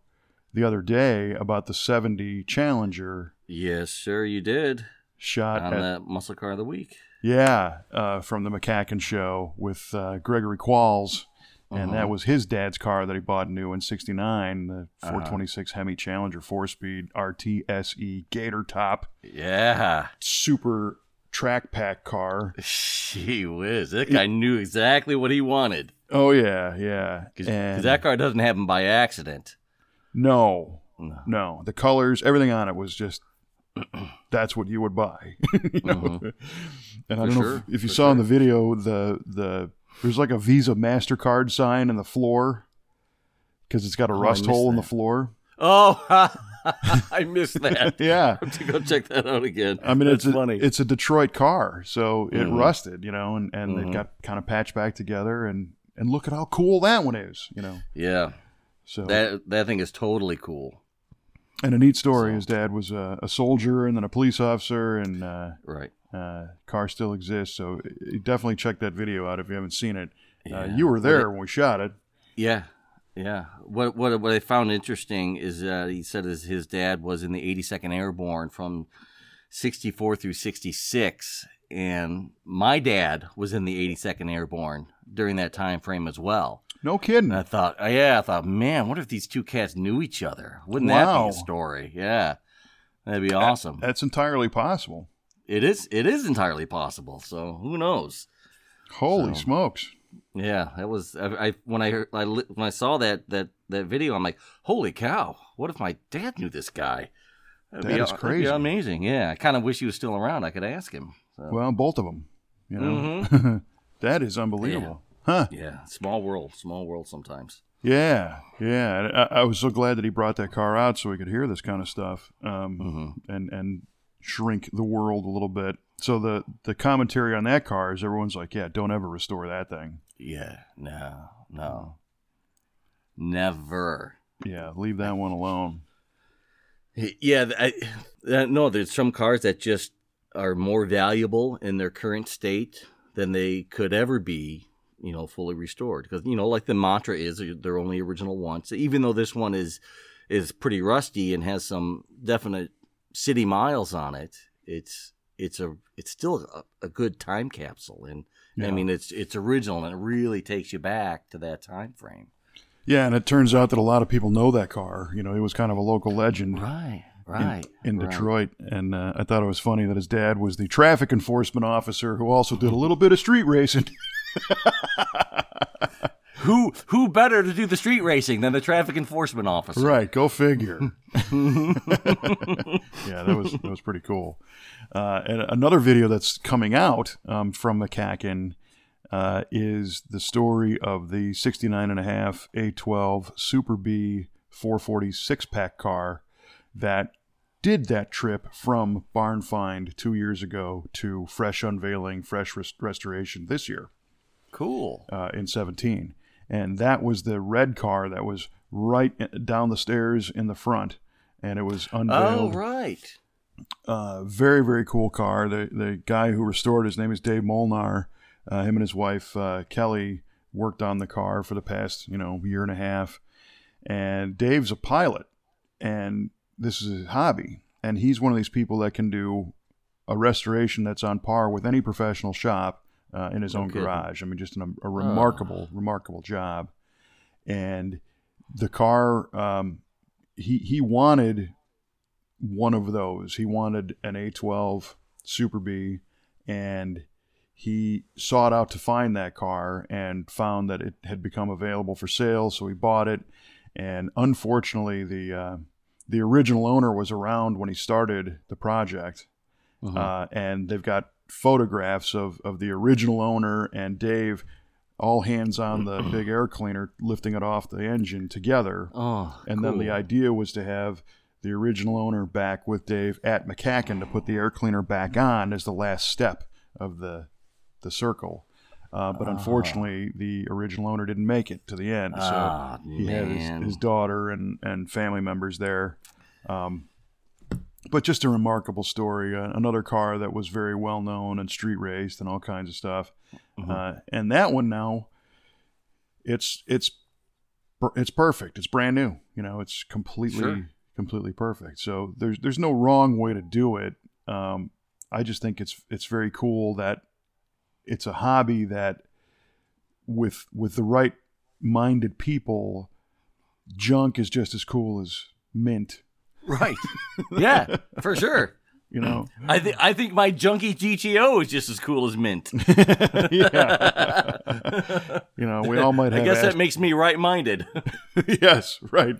the other day about the 70 Challenger Yes, sir, you did. shot On at that muscle car of the week. yeah uh, from the McCacken show with uh, Gregory Qualls. And that Mhm. was his dad's car that he bought new in '69, the Uh-huh. 426 Hemi Challenger four-speed RTSE Gator top, Yeah. super track pack car. She whiz. That guy knew exactly what he wanted. Oh yeah, yeah. Because that car doesn't happen by accident. no, No. no, the colors, everything on it was just that's what you would buy. you know? Mhm. And I For don't know sure, if, if you for saw in the video the the there's like a Visa Mastercard sign in the floor because it's got a Oh, rust hole in the floor. Oh, I missed that. Yeah. I have to go check that out again. I mean, That's it's a, funny. it's a Detroit car, so it Mhm. rusted, you know, and, and Mhm. it got kind of patched back together, and and look at how cool that one is, you know. yeah, So that that thing is totally cool. and a neat story. so- His dad was a, a soldier and then a police officer, and uh, Right. uh, car still exists. So uh, definitely check that video out if you haven't seen it. Uh, you were there it- when we shot it. Yeah, yeah. What what what I found interesting is that he said his his dad was in the 82nd Airborne from 64 through 66, and my dad was in the 82nd Airborne during that time frame as well. No kidding. And I thought, oh, yeah, I thought, man, what if these two cats knew each other? Wouldn't that be a story? Yeah, that'd be awesome. That's entirely possible. It is. It is entirely possible. So who knows? Holy So- smokes! Yeah, that was I, I when I heard I when I saw that that that video, I'm like, holy cow! What if my dad knew this guy? That'd That is that'd crazy. amazing. Yeah, I kind of wish he was still around. I could ask him. So, Well, both of them. You know, Mm-hmm. that is unbelievable, huh? yeah, small world, small world sometimes. Yeah, yeah. I, I was so glad that he brought that car out so we could hear this kind of stuff, um, hmm and and shrink the world a little bit. So the the commentary on that car is everyone's like, yeah, don't ever restore that thing. Yeah, no, no, never. Yeah, leave that one alone. Yeah, I, uh, no, there's some cars that just are more valuable in their current state than they could ever be, you know, fully restored. Because you know, like the mantra is, they're only original once. Even though this one is is pretty rusty and has some definite city miles on it, it's it's a it's still a, a good time capsule. And Yeah. I mean, it's it's original and it really takes you back to that time frame. Yeah, and it turns out that a lot of people know that car. You know, he was kind of a local legend. Right, in- right. in, right. Detroit, and uh, I thought it was funny that his dad was the traffic enforcement officer who also did a little bit of street racing. Who who better to do the street racing than the traffic enforcement officer? right, go figure. yeah, that was that was pretty cool. Uh, and another video that's coming out um, from McCacken uh, is the story of the 69 and a half A12 Super B 440 six pack car that did that trip from barn find two years ago to fresh unveiling, fresh rest- restoration this year Cool. uh, in 17. And that was the red car that was right down the stairs in the front. And it was unveiled. Oh right. Uh, very, very cool car. The, the guy who restored his name is Dave Molnar. Uh, him and his wife uh, Kelly worked on the car for the past you know year and a half, and Dave's a pilot, and this is his hobby, and he's one of these people that can do a restoration that's on par with any professional shop uh, in his No own kidding. garage. I mean, just an, a remarkable, remarkable job. And the car, um, he he wanted one of those. He wanted an A12 Super B, and he sought out to find that car and found that it had become available for sale. So he bought it, and unfortunately, the uh, the original owner was around when he started the project, Mhm. uh, and they've got photographs of, of the original owner and Dave, all hands on the big air cleaner, lifting it off the engine together. oh, And then the idea was to have the original owner back with Dave at McCacken to put the air cleaner back on as the last step of the the circle. Uh, but unfortunately, the original owner didn't make it to the end. So Ah, he had his, his daughter and, and family members there. Um, but just a remarkable story. Uh, another car that was very well known and street raced and all kinds of stuff. Mm-hmm. Uh, and that one now, it's it's it's perfect. It's brand new. You know, it's completely Sure. completely perfect. So there's there's no wrong way to do it. Um, I just think it's it's very cool that it's a hobby that with with the right minded people, junk is just as cool as mint. Right. yeah, for sure. You know, I think I think my junky GTO is just as cool as Mint. yeah. you know, we all might I have. guess that asp- makes me right-minded. yes, right.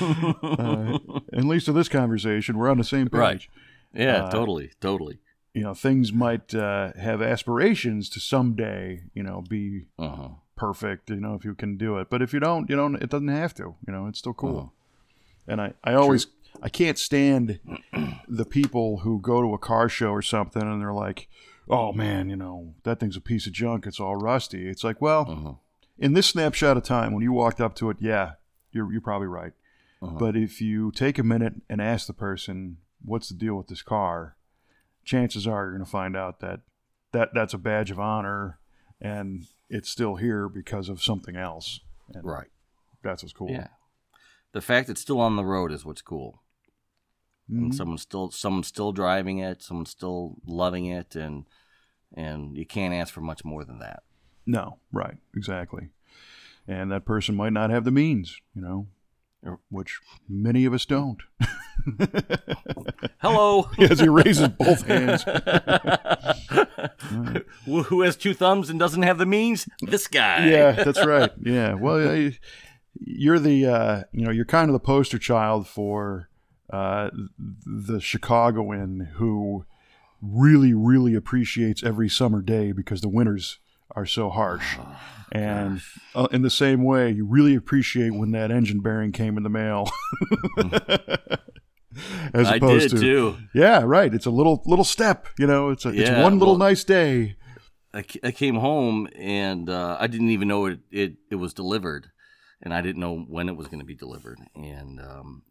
uh, at least in this conversation, we're on the same page. Right. yeah, Uh, totally, totally. You know, things might uh, have aspirations to someday, you know, be Uh-huh. perfect. You know, if you can do it, but if you don't, you don't. It doesn't have to. You know, it's still cool. Uh-huh. And I, I always, I can't stand the people who go to a car show or something and they're like, "Oh man, you know, that thing's a piece of junk. It's all rusty." It's like, well, Uh-huh. in this snapshot of time when you walked up to it, yeah, you're you're probably right. Uh-huh. But if you take a minute and ask the person, "What's the deal with this car?" chances are you're going to find out that that that's a badge of honor and it's still here because of something else. And Right. That's what's cool. Yeah. The fact it's still on the road is what's cool. And Mhm. someone's still someone's still driving it, someone's still loving it and and you can't ask for much more than that. No, right, exactly. And that person might not have the means, you know, which many of us don't. Hello. As he raises both hands. Who who has two thumbs and doesn't have the means? This guy. yeah, that's right. Yeah. Well, I- you're the uh, you know you're kind of the poster child for uh, the Chicagoan who really really appreciates every summer day because the winters are so harsh. And uh, in the same way, you really appreciate when that engine bearing came in the mail. As I opposed did to, too. yeah, right. It's a little little step, you know. It's a, it's one little well- nice day. I, I came home and uh, I didn't even know it, it, it was delivered, and I didn't know when it was going to be delivered. And um,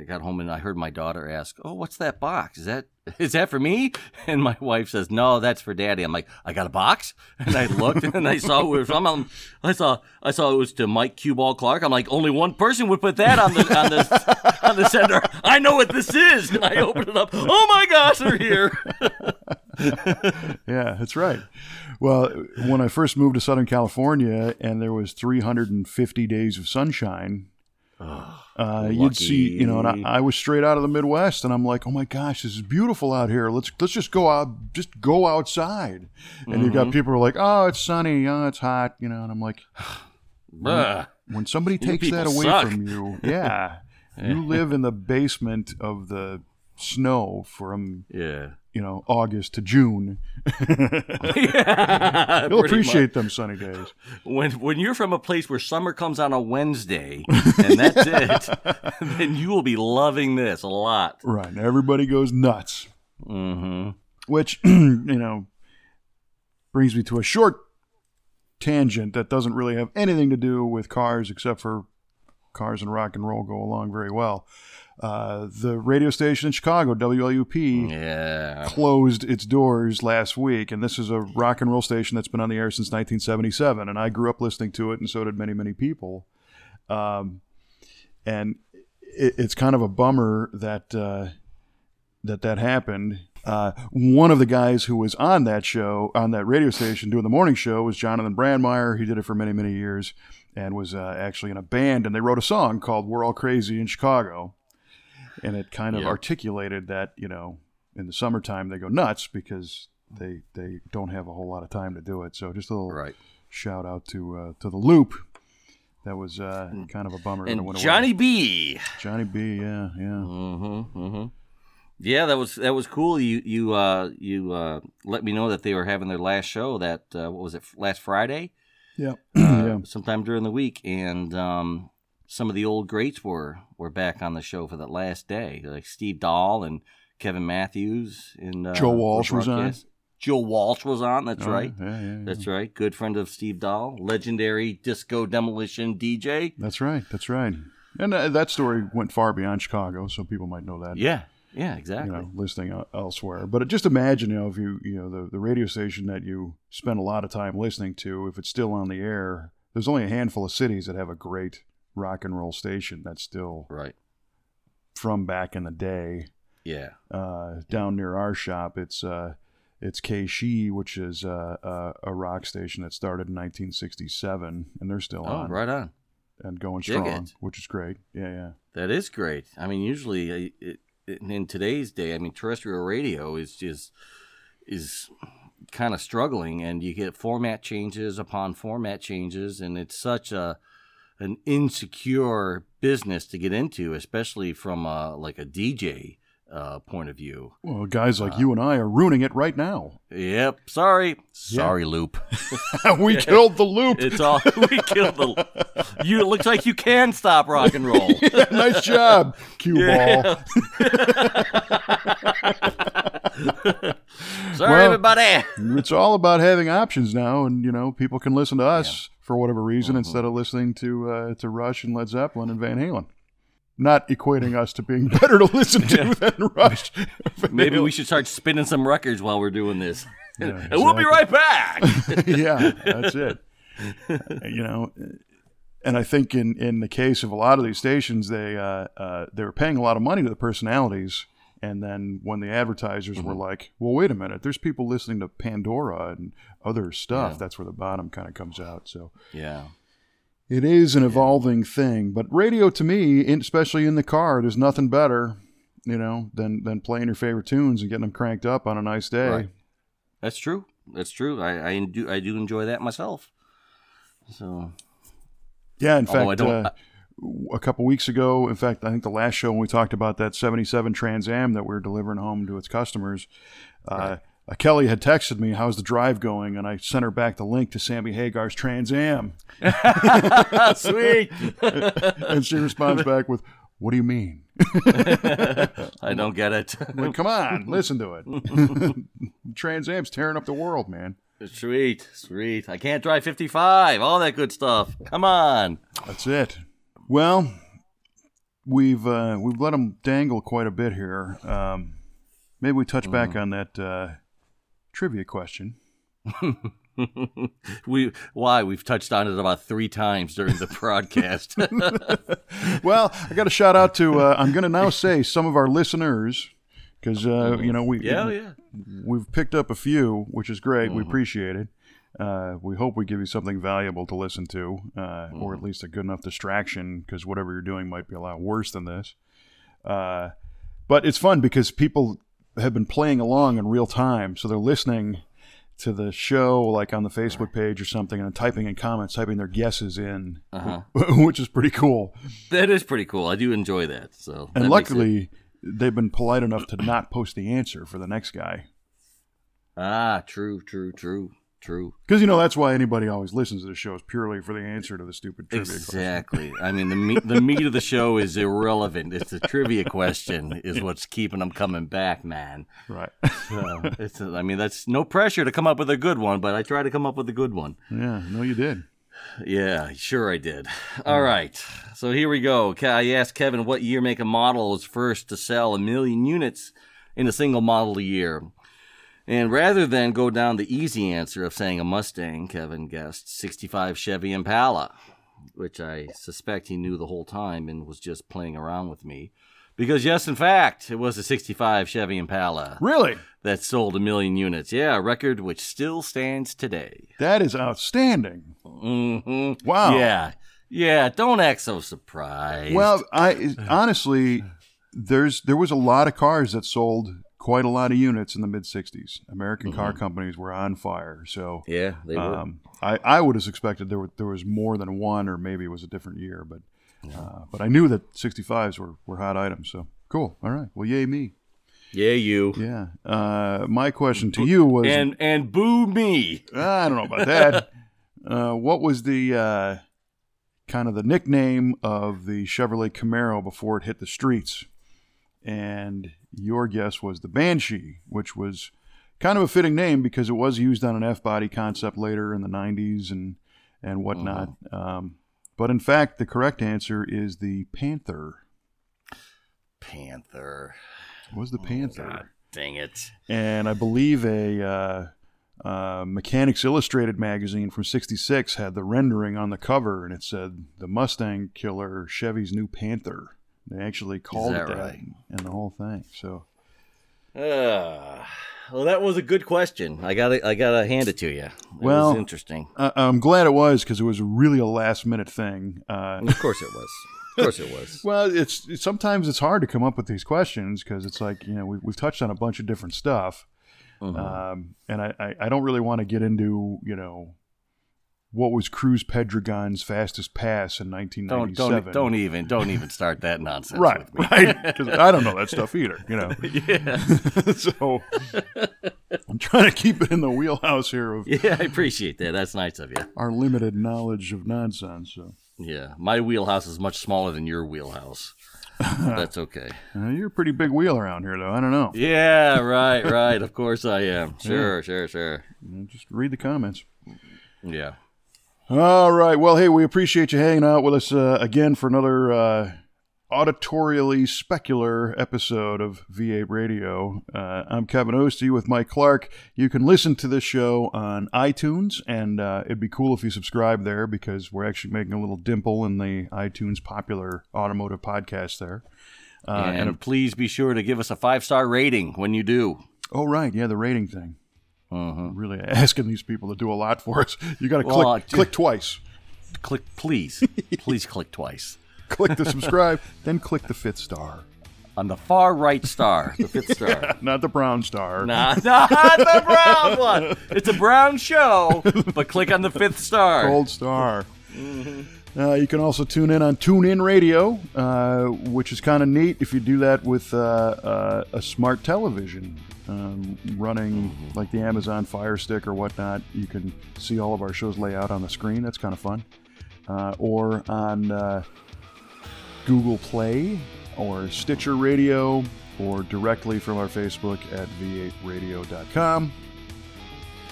I got home and I heard my daughter ask, "Oh, what's that box? Is that is that for me?" And my wife says, "No, that's for Daddy." I'm like, "I got a box," and I looked and I saw it was from. I saw I saw it was to Mike Cuball Clarke. I'm like, only one person would put that on the on the on the sender. I know what this is, and I opened it up. Oh my gosh, they're here! Yeah, that's right. Well, when I first moved to Southern California and there was 350 days of sunshine, uh, you'd see, you know, and. I, I was straight out of the Midwest, and I'm like, oh my gosh, this is beautiful out here. Let's let's just go out, just go outside. And you've got people who are like, oh, it's sunny, oh, it's hot, you know, and I'm like, Bruh. when somebody takes that away suck. from you, yeah, you live in the basement of the snow from Yeah. you know August to June. yeah, You'll appreciate them sunny days. when when you're from a place where summer comes on a Wednesday and that's it, then you will be loving this a lot. Right. Everybody goes nuts. Mm-hmm. Which, you know, brings me to a short tangent that doesn't really have anything to do with cars except for cars and rock and roll go along very well. Uh, the radio station in Chicago, WLUP, Yeah. closed its doors last week, and this is a rock and roll station that's been on the air since 1977, and I grew up listening to it, and so did many, many people. Um, and it, it's kind of a bummer that uh, that that happened. Uh, one of the guys who was on that show, on that radio station, doing the morning show, was Jonathan Brandmeier. He did it for many, many years, and was uh, actually in a band, and they wrote a song called "We're All Crazy in Chicago." And it kind of Yeah. articulated that you know in the summertime they go nuts because they they don't have a whole lot of time to do it. So just a little Right. shout out to uh, to the Loop. That was uh, kind of a bummer. And went away. Johnny B. Johnny B. Yeah, yeah. Mm-hmm. Mm-hmm. Yeah, that was that was cool. You you uh you uh let me know that they were having their last show that uh, what was it last Friday? Yeah, Uh, yeah. sometime during the week, and um, some of the old greats were were back on the show for that last day, like Steve Dahl and Kevin Matthews and uh, Joe Walsh was on. Joe Walsh was on. That's Oh, right. Yeah, yeah, yeah. That's right. Good friend of Steve Dahl, legendary disco demolition DJ. That's right. That's right. And uh, that story went far beyond Chicago, so people might know that. Yeah, yeah, exactly. you know, listening elsewhere. But just imagine, you know, if you, you know, the, the radio station that you spend a lot of time listening to, if it's still on the air, there's only a handful of cities that have a great rock and roll station that's still Right. from back in the day. Yeah. Uh, down near our shop, it's uh, it's KSHE, which is uh, uh, a rock station that started in 1967, and they're still Oh, on right on. and going Dig strong, it. which is great. Yeah, yeah. That is great. I mean, usually uh, it, it, in today's day, I mean, terrestrial radio is just is kind of struggling, and you get format changes upon format changes, and it's such a an insecure business to get into, especially from a, like a DJ uh, point of view. Well, guys like you and I are ruining it right now. Yep. Sorry. Sorry, Loop. we killed the loop. It's all we killed the. You. It looks like you can stop rock and roll. nice job, cue ball. Sorry, Well- everybody. It's all about having options now, and you know people can listen to us for whatever reason Mm-hmm. instead of listening to uh, to Rush and Led Zeppelin and Van Halen. Not equating us to being better to listen to than Rush. Maybe we should start spinning some records while we're doing this. Yeah, and we'll be right back. yeah, that's it. you know, and I think in in the case of a lot of these stations, they uh, uh, they were paying a lot of money to the personalities, and then when the advertisers were Mm-hmm. like, "Well, wait a minute, there's people listening to Pandora and other stuff," Yeah. that's where the bottom kind of comes out. So yeah. it is an evolving thing, but radio to me, in, especially in the car, there's nothing better, you know, than than playing your favorite tunes and getting them cranked up on a nice day. Right. That's true. That's true. I, I do I do enjoy that myself. So Yeah, in Although I fact, don't- uh, a couple weeks ago, in fact, I think the last show when we talked about that 77 Trans Am that we are delivering home to its customers, uh, uh, Kelly had texted me, How's the drive going? And I sent her back the link to Sammy Hagar's Trans Am. sweet. And she responds back with, What do you mean? I don't get it. Like, come on, listen to it. Trans Am's tearing up the world, man. sweet, sweet. I can't drive 55. All that good stuff. Come on. That's it. Well, we've uh, we've let them dangle quite a bit here. Um, maybe we touch back on that uh, trivia question. we why we've touched on it about three times during the broadcast. Well, I got a shout out to. Uh, I'm going to now say some of our listeners because uh, you know we yeah, yeah. we've picked up a few, which is great. We appreciate it. Uh, we hope we give you something valuable to listen to, uh, or at least a good enough distraction, because whatever you're doing might be a lot worse than this. Uh, but it's fun because people have been playing along in real time, so they're listening to the show, like on the Facebook page or something, and typing in comments, typing their guesses in, Uh-huh. which is pretty cool. That is pretty cool. I do enjoy that. So And that it- luckily, they've been polite enough to not post the answer for the next guy. ah, true, true, true, true. Because, you know, that's why anybody always listens to the show is purely for the answer to the stupid trivia question. Exactly. I mean, the meat, the meat of the show is irrelevant. It's the trivia question is what's keeping them coming back, man. Right. So it's, I mean, that's no pressure to come up with a good one, but I try to come up with a good one. yeah, no, you did. Yeah, sure I did. All right. So here we go. I asked Kevin what year, make, a model was first to sell a million units in a single model a year. And rather than go down the easy answer of saying a Mustang, Kevin guessed 65 Chevy Impala, which I suspect he knew the whole time and was just playing around with me. Because, yes, in fact, it was a 65 Chevy Impala Really? that sold a million units. Yeah, a record which still stands today. That is outstanding. hmm Wow. Yeah. Yeah, don't act so surprised. Well, I honestly, there's there was a lot of cars that sold quite a lot of units in the mid '60s. American car companies were on fire. So, yeah, they were. um, I I would have expected there were there was more than one, or maybe it was a different year. But uh, but I knew that 65s were were hot items. So cool. All right. Well, yay me. yeah, you. Yeah. Uh, my question to you was And and boo me. I don't know about that. uh, what was the uh, kind of the nickname of the Chevrolet Camaro before it hit the streets? And your guess was the Banshee, which was kind of a fitting name because it was used on an F body concept later in the 90s and and whatnot. Um, but in fact, the correct answer is the Panther. Panther. It was the Panther. God dang it. and I believe a uh, uh, Mechanics Illustrated magazine from '66 had the rendering on the cover, and it said "The Mustang Killer, Chevy's New Panther." They actually called that it that right? and the whole thing. So Uh, well, that was a good question. I gotta, I gotta hand it to you. It Well- was interesting. uh, I'm glad it was because it was really a last minute thing. Uh, Of course it was. Of course it was. well, it's, it's sometimes it's hard to come up with these questions because it's like you know we, we've touched on a bunch of different stuff, Mhm. um, and I, I, I don't really want to get into you know what was Cruz Pedregon's fastest pass in Don't, 1997. don't, don't even, don't even start that nonsense. right, with me. right. Because I don't know that stuff either, you know. yeah, so I'm trying to keep it in the wheelhouse here of yeah, I appreciate that. That's nice of you. our limited knowledge of nonsense. So Yeah, my wheelhouse is much smaller than your wheelhouse. That's okay. uh, you're a pretty big wheel around here, though. I don't know. Yeah, right, right. Of course I am. Sure, sure, sure. Just read the comments. Yeah. All right. Well, hey, we appreciate you hanging out with us uh, again for another uh, auditorially specular episode of V8 Radio. Uh, I'm Kevin Oeste with Mike Clarke. You can listen to this show on iTunes, and uh, it'd be cool if you subscribe there because we're actually making a little dimple in the iTunes popular automotive podcast there. Uh, and, please be sure to give us a five star rating when you do. oh, right. Yeah, the rating thing. Uh-huh. Really asking these people to do a lot for us. You got to Well, click, uh, click twice. Click, please, please click twice click the subscribe, then click the fifth star. on the far right star, the fifth star. Not the brown star. Nah, not the brown one. It's a brown show, but click on the fifth star. Gold star. Uh, you can also tune in on TuneIn Radio, uh, which is kind of neat if you do that with uh, uh, a smart television um, running like the Amazon Fire Stick or whatnot. You can see all of our shows lay out on the screen. That's kind of fun. Uh, or on uh, Google Play or Stitcher Radio or directly from our Facebook at v8radio.com.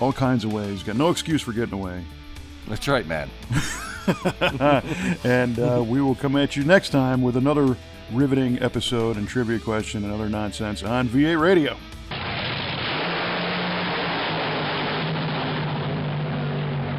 All kinds of ways. Got no excuse for getting away. That's right, man. and uh, we will come at you next time with another riveting episode and trivia question and other nonsense on V8 Radio.